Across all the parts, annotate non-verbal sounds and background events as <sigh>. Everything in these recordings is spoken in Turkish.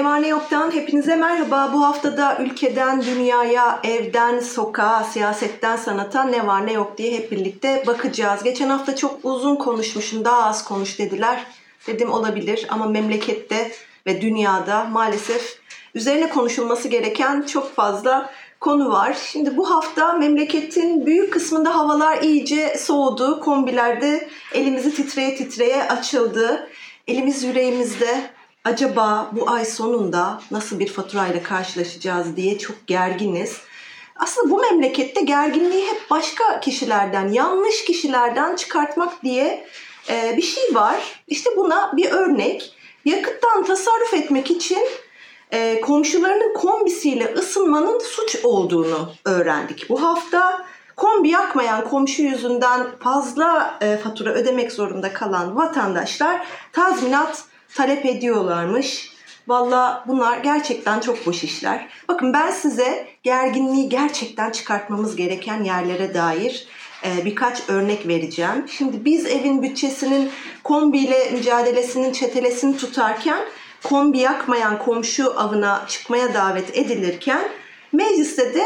Ne var ne yoktan hepinize merhaba. Bu haftada ülkeden dünyaya, evden sokağa, siyasetten sanata ne var ne yok diye hep birlikte bakacağız. Geçen hafta çok uzun konuşmuşum, daha az konuş dediler. Dedim olabilir ama memlekette ve dünyada maalesef üzerine konuşulması gereken çok fazla konu var. Şimdi bu hafta memleketin büyük kısmında havalar iyice soğudu. Kombilerde elimizi titreye titreye açıldı. Elimiz yüreğimizde acaba bu ay sonunda nasıl bir faturayla karşılaşacağız diye çok gerginiz. Aslında bu memlekette gerginliği hep başka kişilerden, yanlış kişilerden çıkartmak diye e, bir şey var. İşte buna bir örnek. Yakıttan tasarruf etmek için e, komşularının kombisiyle ısınmanın suç olduğunu öğrendik. Bu hafta kombi yakmayan komşu yüzünden fazla e, fatura ödemek zorunda kalan vatandaşlar tazminat talep ediyorlarmış. Valla bunlar gerçekten çok boş işler. Bakın ben size gerginliği gerçekten çıkartmamız gereken yerlere dair e, birkaç örnek vereceğim. Şimdi biz evin bütçesinin kombiyle mücadelesinin çetelesini tutarken kombi yakmayan komşu avına çıkmaya davet edilirken mecliste de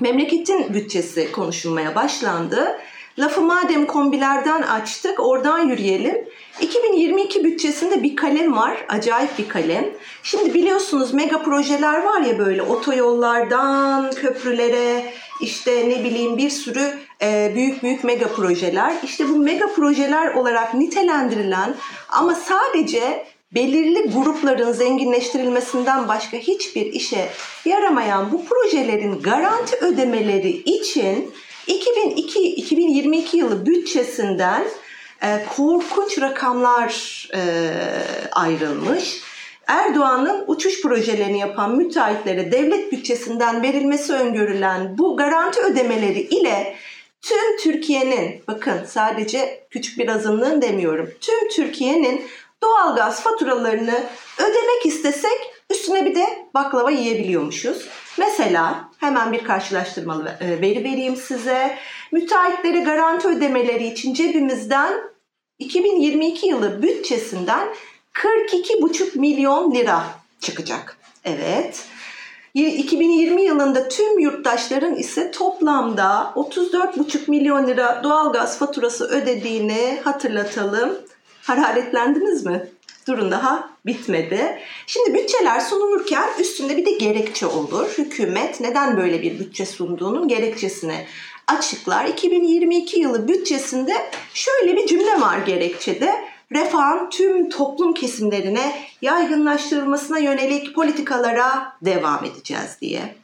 memleketin bütçesi konuşulmaya başlandı. Lafı madem kombilerden açtık oradan yürüyelim. 2022 bütçesinde bir kalem var. Acayip bir kalem. Şimdi biliyorsunuz mega projeler var ya böyle otoyollardan köprülere işte ne bileyim bir sürü e, büyük büyük mega projeler. İşte bu mega projeler olarak nitelendirilen ama sadece belirli grupların zenginleştirilmesinden başka hiçbir işe yaramayan bu projelerin garanti ödemeleri için 2002-2022 yılı bütçesinden e, korkunç rakamlar e, ayrılmış. Erdoğan'ın uçuş projelerini yapan müteahhitlere devlet bütçesinden verilmesi öngörülen bu garanti ödemeleri ile tüm Türkiye'nin, bakın sadece küçük bir azınlığın demiyorum, tüm Türkiye'nin doğalgaz faturalarını ödemek istesek üstüne bir de baklava yiyebiliyormuşuz. Mesela hemen bir karşılaştırmalı e, veri vereyim size. Müteahhitlere garanti ödemeleri için cebimizden 2022 yılı bütçesinden 42,5 milyon lira çıkacak. Evet. 2020 yılında tüm yurttaşların ise toplamda 34,5 milyon lira doğalgaz faturası ödediğini hatırlatalım. Hararetlendiniz mi? Durun daha bitmedi. Şimdi bütçeler sunulurken üstünde bir de gerekçe olur. Hükümet neden böyle bir bütçe sunduğunun gerekçesini açıklar. 2022 yılı bütçesinde şöyle bir cümle var gerekçede. Refahın tüm toplum kesimlerine yaygınlaştırılmasına yönelik politikalara devam edeceğiz diye.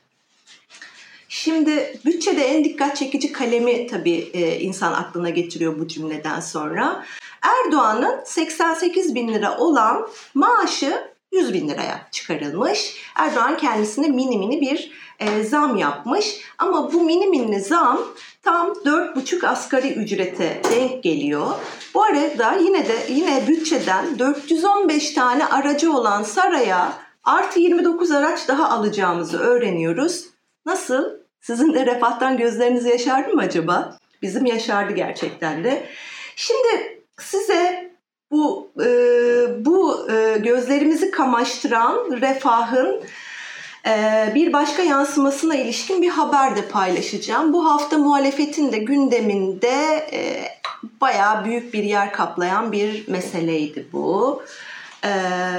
Şimdi bütçede en dikkat çekici kalemi tabii e, insan aklına getiriyor bu cümleden sonra. Erdoğan'ın 88 bin lira olan maaşı 100 bin liraya çıkarılmış. Erdoğan kendisine mini mini bir e, zam yapmış. Ama bu mini mini zam tam 4,5 asgari ücrete denk geliyor. Bu arada yine de yine bütçeden 415 tane aracı olan Saray'a artı 29 araç daha alacağımızı öğreniyoruz. Nasıl? Sizin de refahtan gözleriniz yaşardı mı acaba? Bizim yaşardı gerçekten de. Şimdi size bu e, bu e, gözlerimizi kamaştıran refahın e, bir başka yansımasına ilişkin bir haber de paylaşacağım. Bu hafta muhalefetin de gündeminde e, bayağı büyük bir yer kaplayan bir meseleydi bu.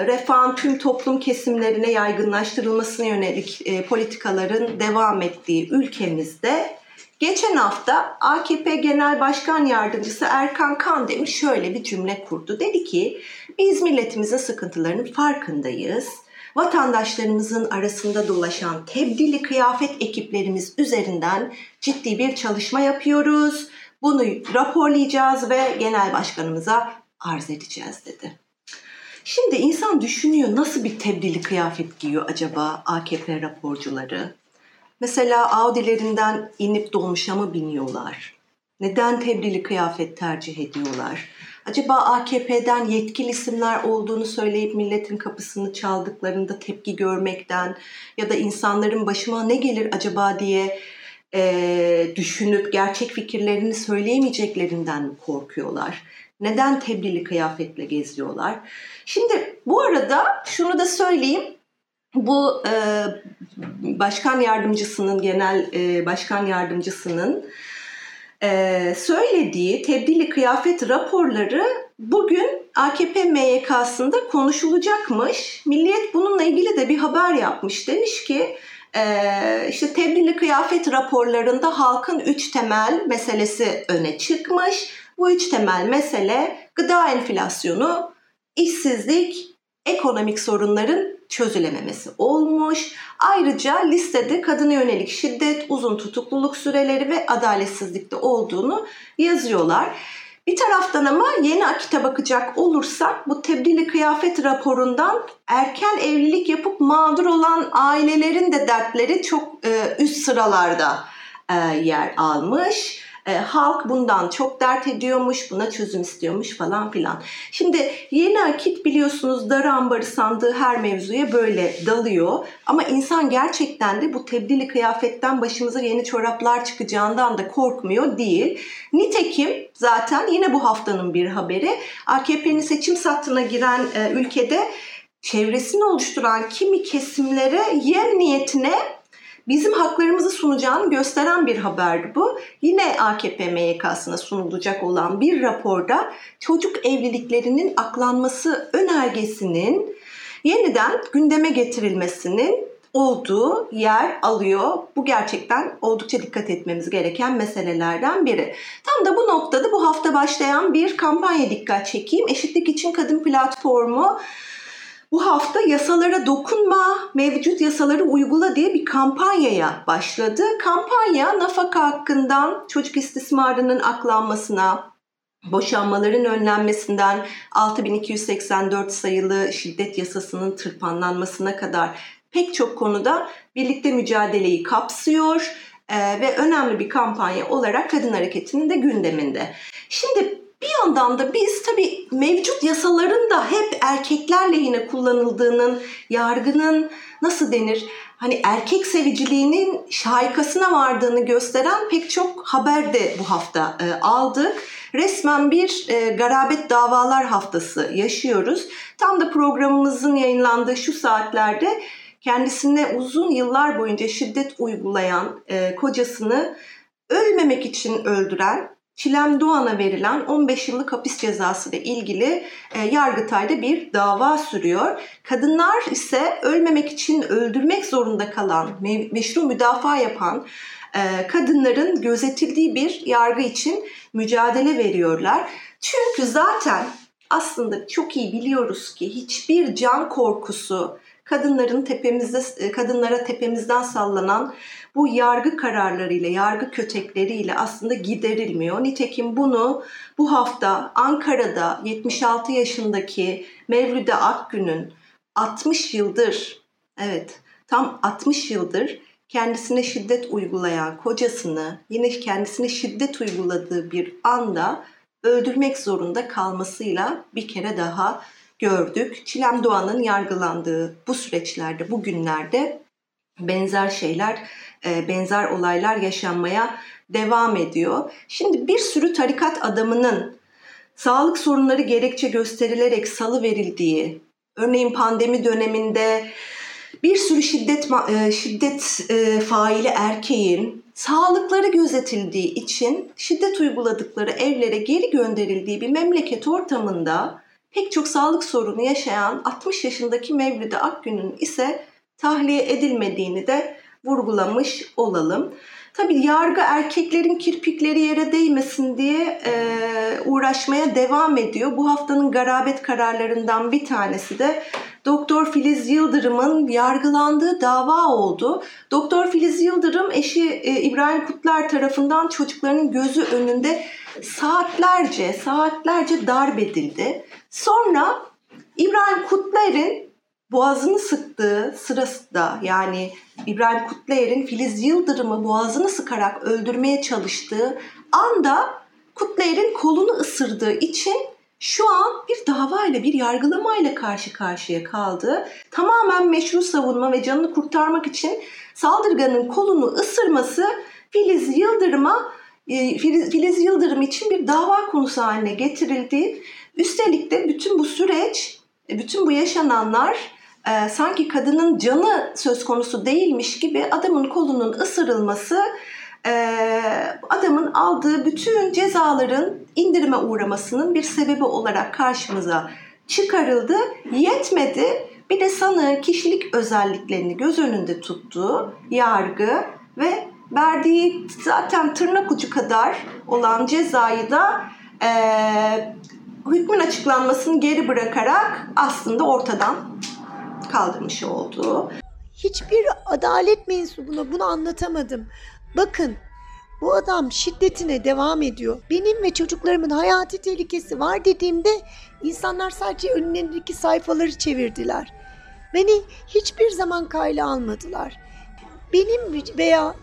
Refahın tüm toplum kesimlerine yaygınlaştırılmasına yönelik e, politikaların devam ettiği ülkemizde Geçen hafta AKP Genel Başkan Yardımcısı Erkan Kan demiş şöyle bir cümle kurdu. Dedi ki biz milletimizin sıkıntılarının farkındayız. Vatandaşlarımızın arasında dolaşan tebdili kıyafet ekiplerimiz üzerinden ciddi bir çalışma yapıyoruz. Bunu raporlayacağız ve genel başkanımıza arz edeceğiz dedi. Şimdi insan düşünüyor nasıl bir tebdili kıyafet giyiyor acaba AKP raporcuları? Mesela Audi'lerinden inip dolmuşa mı biniyorlar? Neden tebrili kıyafet tercih ediyorlar? Acaba AKP'den yetkili isimler olduğunu söyleyip milletin kapısını çaldıklarında tepki görmekten ya da insanların başıma ne gelir acaba diye e, düşünüp gerçek fikirlerini söyleyemeyeceklerinden mi korkuyorlar? Neden tebrili kıyafetle geziyorlar? Şimdi bu arada şunu da söyleyeyim. bu e, başkan yardımcısının genel e, başkan yardımcısının e, söylediği tebdili kıyafet raporları bugün AKP MYK'sında konuşulacakmış. Milliyet bununla ilgili de bir haber yapmış. Demiş ki e, işte tebdili kıyafet raporlarında halkın üç temel meselesi öne çıkmış. Bu üç temel mesele gıda enflasyonu, işsizlik, ekonomik sorunların çözülememesi olmuş. Ayrıca listede kadına yönelik şiddet, uzun tutukluluk süreleri ve adaletsizlikte olduğunu yazıyorlar. Bir taraftan ama yeni akite bakacak olursak bu tebdili kıyafet raporundan erken evlilik yapıp mağdur olan ailelerin de dertleri çok e, üst sıralarda e, yer almış. E, halk bundan çok dert ediyormuş, buna çözüm istiyormuş falan filan. Şimdi yeni akit biliyorsunuz dar ambarı sandığı her mevzuya böyle dalıyor. Ama insan gerçekten de bu tebdili kıyafetten başımıza yeni çoraplar çıkacağından da korkmuyor değil. Nitekim zaten yine bu haftanın bir haberi AKP'nin seçim sattığına giren e, ülkede çevresini oluşturan kimi kesimlere yem niyetine bizim haklarımızı sunacağını gösteren bir haberdi bu. Yine AKP MYK'sına sunulacak olan bir raporda çocuk evliliklerinin aklanması önergesinin yeniden gündeme getirilmesinin olduğu yer alıyor. Bu gerçekten oldukça dikkat etmemiz gereken meselelerden biri. Tam da bu noktada bu hafta başlayan bir kampanya dikkat çekeyim. Eşitlik için Kadın Platformu bu hafta yasalara dokunma, mevcut yasaları uygula diye bir kampanyaya başladı. Kampanya nafaka hakkından çocuk istismarının aklanmasına, boşanmaların önlenmesinden 6284 sayılı şiddet yasasının tırpanlanmasına kadar pek çok konuda birlikte mücadeleyi kapsıyor ve önemli bir kampanya olarak kadın hareketinin de gündeminde. Şimdi bir yandan da biz tabii mevcut yasaların da hep erkekler lehine kullanıldığının, yargının nasıl denir? Hani erkek seviciliğinin şaikasına vardığını gösteren pek çok haber de bu hafta e, aldık. Resmen bir e, garabet davalar haftası yaşıyoruz. Tam da programımızın yayınlandığı şu saatlerde kendisine uzun yıllar boyunca şiddet uygulayan e, kocasını ölmemek için öldüren Çilem Doğan'a verilen 15 yıllık hapis cezası ile ilgili e, Yargıtay'da bir dava sürüyor. Kadınlar ise ölmemek için öldürmek zorunda kalan, me- meşru müdafaa yapan e, kadınların gözetildiği bir yargı için mücadele veriyorlar. Çünkü zaten aslında çok iyi biliyoruz ki hiçbir can korkusu kadınların tepemizde e, kadınlara tepemizden sallanan bu yargı kararlarıyla, yargı kötekleriyle aslında giderilmiyor. Nitekim bunu bu hafta Ankara'da 76 yaşındaki Mevlüde Akgün'ün 60 yıldır, evet tam 60 yıldır kendisine şiddet uygulayan kocasını yine kendisine şiddet uyguladığı bir anda öldürmek zorunda kalmasıyla bir kere daha gördük. Çilem Doğan'ın yargılandığı bu süreçlerde, bu günlerde benzer şeyler, e, benzer olaylar yaşanmaya devam ediyor. Şimdi bir sürü tarikat adamının sağlık sorunları gerekçe gösterilerek salı verildiği, örneğin pandemi döneminde bir sürü şiddet e, şiddet e, faili erkeğin sağlıkları gözetildiği için şiddet uyguladıkları evlere geri gönderildiği bir memleket ortamında pek çok sağlık sorunu yaşayan 60 yaşındaki Mevlüde Akgün'ün ise tahliye edilmediğini de vurgulamış olalım. Tabii yargı erkeklerin kirpikleri yere değmesin diye e, uğraşmaya devam ediyor. Bu haftanın garabet kararlarından bir tanesi de Doktor Filiz Yıldırım'ın yargılandığı dava oldu. Doktor Filiz Yıldırım eşi e, İbrahim Kutlar tarafından çocuklarının gözü önünde saatlerce saatlerce darp edildi. Sonra İbrahim Kutlar'ın boğazını sıktığı sırasında yani İbrahim Kutlayer'in Filiz Yıldırım'ı boğazını sıkarak öldürmeye çalıştığı anda Kutlayer'in kolunu ısırdığı için şu an bir davayla, bir yargılamayla karşı karşıya kaldı. Tamamen meşru savunma ve canını kurtarmak için saldırganın kolunu ısırması Filiz Yıldırım'a e, Filiz, Filiz Yıldırım için bir dava konusu haline getirildi. Üstelik de bütün bu süreç, e, bütün bu yaşananlar e, sanki kadının canı söz konusu değilmiş gibi adamın kolunun ısırılması e, adamın aldığı bütün cezaların indirime uğramasının bir sebebi olarak karşımıza çıkarıldı. Yetmedi. Bir de sanığın kişilik özelliklerini göz önünde tuttuğu yargı ve verdiği zaten tırnak ucu kadar olan cezayı da e, hükmün açıklanmasını geri bırakarak aslında ortadan kaldırmış oldu. Hiçbir adalet mensubuna bunu anlatamadım. Bakın bu adam şiddetine devam ediyor. Benim ve çocuklarımın hayati tehlikesi var dediğimde insanlar sadece önlerindeki sayfaları çevirdiler. Beni hiçbir zaman kayla almadılar. Benim veya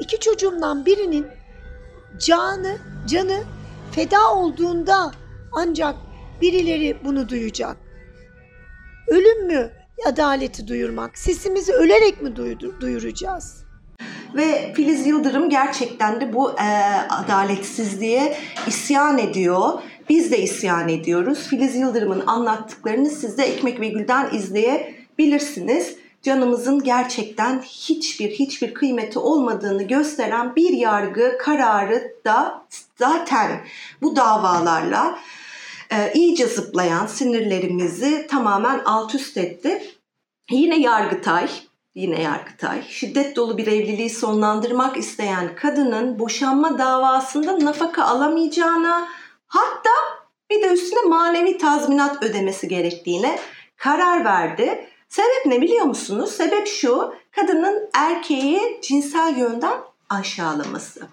iki çocuğumdan birinin canı, canı feda olduğunda ancak birileri bunu duyacak. Ölüm mü adaleti duyurmak? Sesimizi ölerek mi duyuracağız? Ve Filiz Yıldırım gerçekten de bu e, adaletsizliğe isyan ediyor. Biz de isyan ediyoruz. Filiz Yıldırım'ın anlattıklarını siz de Ekmek ve Gül'den izleyebilirsiniz. Canımızın gerçekten hiçbir hiçbir kıymeti olmadığını gösteren bir yargı kararı da zaten bu davalarla e, iyice zıplayan sinirlerimizi tamamen alt üst etti. Yine Yargıtay, yine Yargıtay, şiddet dolu bir evliliği sonlandırmak isteyen kadının boşanma davasında nafaka alamayacağına, hatta bir de üstüne manevi tazminat ödemesi gerektiğine karar verdi. Sebep ne biliyor musunuz? Sebep şu, kadının erkeği cinsel yönden aşağılaması.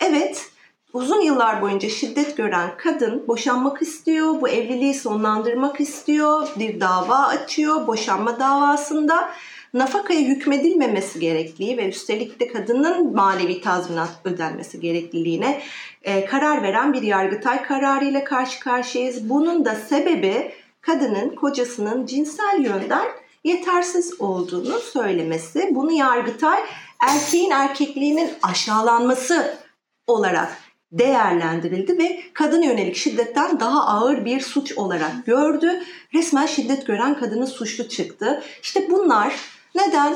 Evet, uzun yıllar boyunca şiddet gören kadın boşanmak istiyor, bu evliliği sonlandırmak istiyor, bir dava açıyor, boşanma davasında nafakaya hükmedilmemesi gerektiği ve üstelik de kadının manevi tazminat ödenmesi gerekliliğine e, karar veren bir yargıtay kararıyla karşı karşıyayız. Bunun da sebebi kadının kocasının cinsel yönden yetersiz olduğunu söylemesi. Bunu yargıtay erkeğin erkekliğinin aşağılanması olarak değerlendirildi ve kadın yönelik şiddetten daha ağır bir suç olarak gördü. Resmen şiddet gören kadının suçlu çıktı. İşte bunlar neden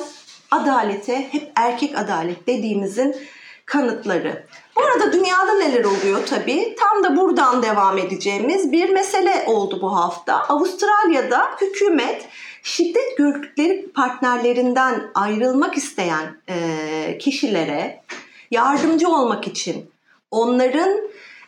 adalete hep erkek adalet dediğimizin kanıtları. Bu arada dünyada neler oluyor tabii? Tam da buradan devam edeceğimiz bir mesele oldu bu hafta. Avustralya'da hükümet şiddet gördükleri partnerlerinden ayrılmak isteyen e, kişilere yardımcı olmak için onların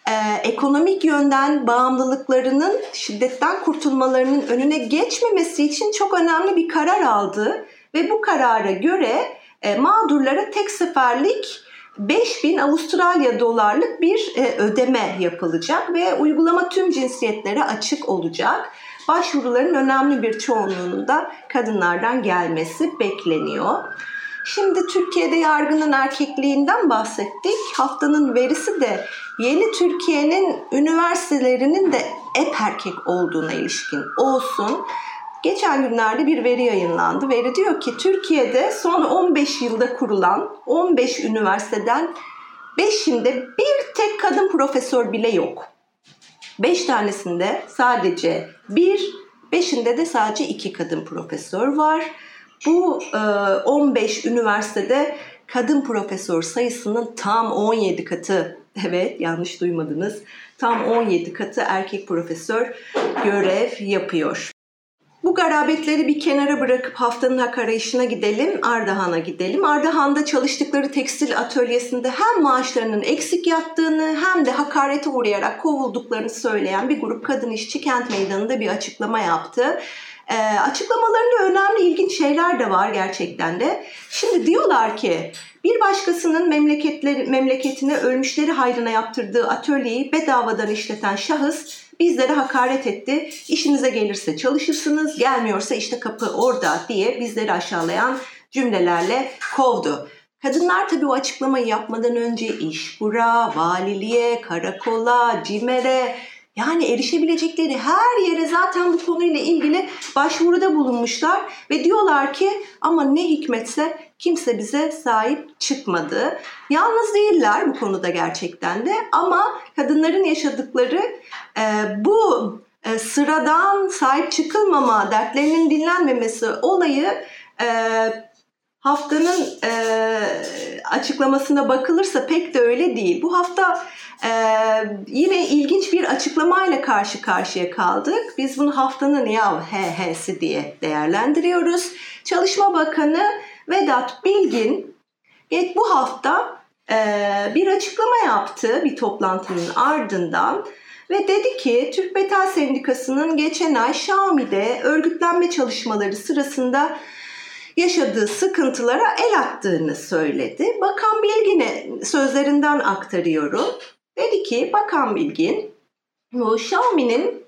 e, ekonomik yönden bağımlılıklarının şiddetten kurtulmalarının önüne geçmemesi için çok önemli bir karar aldı ve bu karara göre e, mağdurlara tek seferlik 5000 Avustralya dolarlık bir e, ödeme yapılacak ve uygulama tüm cinsiyetlere açık olacak. Başvuruların önemli bir çoğunluğunun da kadınlardan gelmesi bekleniyor. Şimdi Türkiye'de yargının erkekliğinden bahsettik. Haftanın verisi de yeni Türkiye'nin üniversitelerinin de hep erkek olduğuna ilişkin olsun. Geçen günlerde bir veri yayınlandı. Veri diyor ki Türkiye'de son 15 yılda kurulan 15 üniversiteden 5'inde bir tek kadın profesör bile yok. 5 tanesinde sadece bir, 5'inde de sadece iki kadın profesör var. Bu 15 üniversitede kadın profesör sayısının tam 17 katı, <laughs> evet yanlış duymadınız, tam 17 katı erkek profesör görev yapıyor. Bu garabetleri bir kenara bırakıp haftanın hak arayışına gidelim, Ardahan'a gidelim. Ardahan'da çalıştıkları tekstil atölyesinde hem maaşlarının eksik yattığını hem de hakarete uğrayarak kovulduklarını söyleyen bir grup kadın işçi kent meydanında bir açıklama yaptı. E, açıklamalarında önemli ilginç şeyler de var gerçekten de. Şimdi diyorlar ki bir başkasının memleketleri, memleketine ölmüşleri hayrına yaptırdığı atölyeyi bedavadan işleten şahıs bizlere hakaret etti. İşinize gelirse çalışırsınız, gelmiyorsa işte kapı orada diye bizleri aşağılayan cümlelerle kovdu. Kadınlar tabii o açıklamayı yapmadan önce iş bura, valiliğe, karakola, CİMER'e yani erişebilecekleri her yere zaten bu konuyla ilgili başvuruda bulunmuşlar ve diyorlar ki ama ne hikmetse kimse bize sahip çıkmadı. Yalnız değiller bu konuda gerçekten de ama kadınların yaşadıkları e, bu e, sıradan sahip çıkılmama, dertlerinin dinlenmemesi olayı e, haftanın e, açıklamasına bakılırsa pek de öyle değil. Bu hafta e, yine ilginç bir açıklamayla karşı karşıya kaldık. Biz bunu haftanın ya he he'si diye değerlendiriyoruz. Çalışma Bakanı Vedat Bilgin bu hafta e, bir açıklama yaptı bir toplantının ardından ve dedi ki Türk Metal Sendikası'nın geçen ay Xiaomi'de örgütlenme çalışmaları sırasında yaşadığı sıkıntılara el attığını söyledi. Bakan Bilgin'e sözlerinden aktarıyorum. Dedi ki Bakan Bilgin bu Xiaomi'nin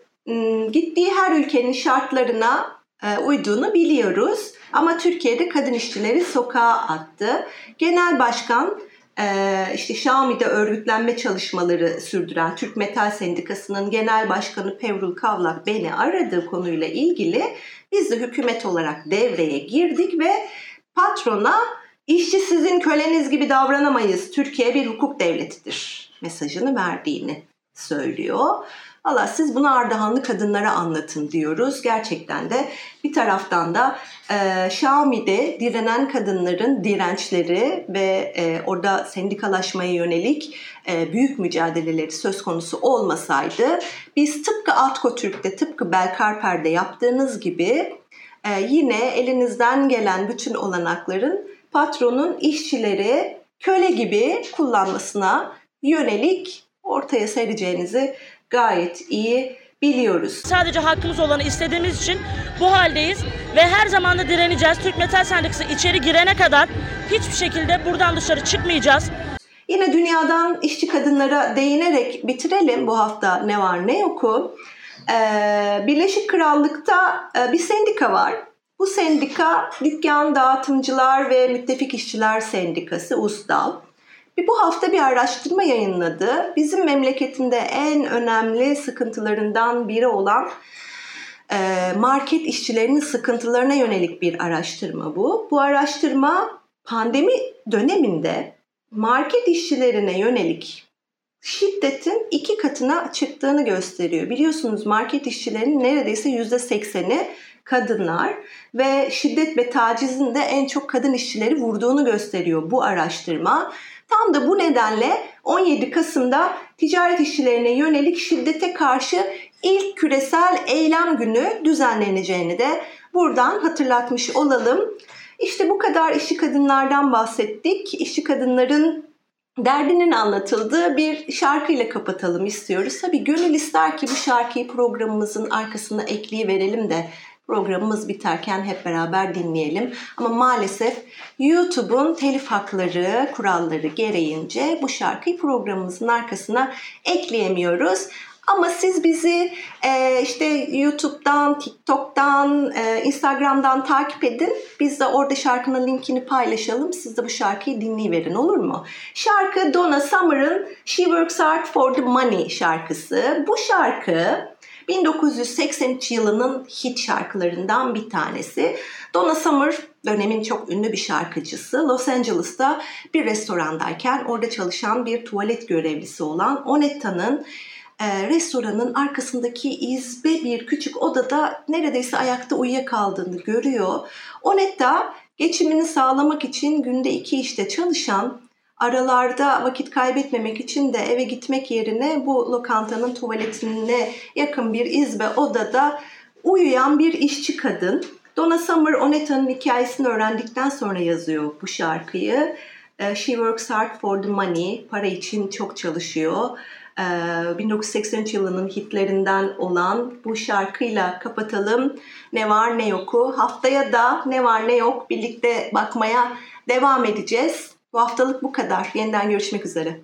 gittiği her ülkenin şartlarına e, uyduğunu biliyoruz. Ama Türkiye'de kadın işçileri sokağa attı. Genel Başkan işte Xiaomi'de örgütlenme çalışmaları sürdüren Türk Metal Sendikası'nın Genel Başkanı Pevrul Kavlak beni aradığı konuyla ilgili biz de hükümet olarak devreye girdik ve patrona işçi sizin köleniz gibi davranamayız. Türkiye bir hukuk devletidir mesajını verdiğini söylüyor. Allah siz bunu Ardahanlı kadınlara anlatın diyoruz. Gerçekten de bir taraftan da e, Xiaomi'de direnen kadınların dirençleri ve e, orada sendikalaşmaya yönelik e, büyük mücadeleleri söz konusu olmasaydı biz tıpkı Altko Türk'te tıpkı Belkarper'de yaptığınız gibi e, yine elinizden gelen bütün olanakların patronun işçileri köle gibi kullanmasına yönelik ortaya sereceğinizi gayet iyi biliyoruz. Sadece hakkımız olanı istediğimiz için bu haldeyiz ve her zaman da direneceğiz. Türk Metal Sendikası içeri girene kadar hiçbir şekilde buradan dışarı çıkmayacağız. Yine dünyadan işçi kadınlara değinerek bitirelim bu hafta ne var ne yoku. Ee, Birleşik Krallık'ta e, bir sendika var. Bu sendika Dükkan Dağıtımcılar ve Müttefik İşçiler Sendikası USDAL. Bu hafta bir araştırma yayınladı. Bizim memleketinde en önemli sıkıntılarından biri olan e, market işçilerinin sıkıntılarına yönelik bir araştırma bu. Bu araştırma pandemi döneminde market işçilerine yönelik şiddetin iki katına çıktığını gösteriyor. Biliyorsunuz market işçilerinin neredeyse yüzde sekseni kadınlar ve şiddet ve tacizin de en çok kadın işçileri vurduğunu gösteriyor bu araştırma. Tam da bu nedenle 17 Kasım'da ticaret işçilerine yönelik şiddete karşı ilk küresel eylem günü düzenleneceğini de buradan hatırlatmış olalım. İşte bu kadar işçi kadınlardan bahsettik. İşçi kadınların derdinin anlatıldığı bir şarkıyla kapatalım istiyoruz. Tabii gönül ister ki bu şarkıyı programımızın arkasına ekleyiverelim de programımız biterken hep beraber dinleyelim. Ama maalesef YouTube'un telif hakları kuralları gereğince bu şarkıyı programımızın arkasına ekleyemiyoruz. Ama siz bizi e, işte YouTube'dan, TikTok'tan, e, Instagram'dan takip edin. Biz de orada şarkının linkini paylaşalım. Siz de bu şarkıyı dinleyiverin olur mu? Şarkı Donna Summer'ın She Works Hard for the Money şarkısı. Bu şarkı 1983 yılının hit şarkılarından bir tanesi. Donna Summer dönemin çok ünlü bir şarkıcısı. Los Angeles'ta bir restorandayken orada çalışan bir tuvalet görevlisi olan Onetta'nın e, restoranın arkasındaki izbe bir küçük odada neredeyse ayakta uyuyakaldığını görüyor. Onetta geçimini sağlamak için günde iki işte çalışan aralarda vakit kaybetmemek için de eve gitmek yerine bu lokantanın tuvaletine yakın bir izbe odada uyuyan bir işçi kadın. Donna Summer Onetta'nın hikayesini öğrendikten sonra yazıyor bu şarkıyı. She works hard for the money, para için çok çalışıyor. 1983 yılının hitlerinden olan bu şarkıyla kapatalım. Ne var ne yoku. Haftaya da ne var ne yok birlikte bakmaya devam edeceğiz. Bu haftalık bu kadar. Yeniden görüşmek üzere.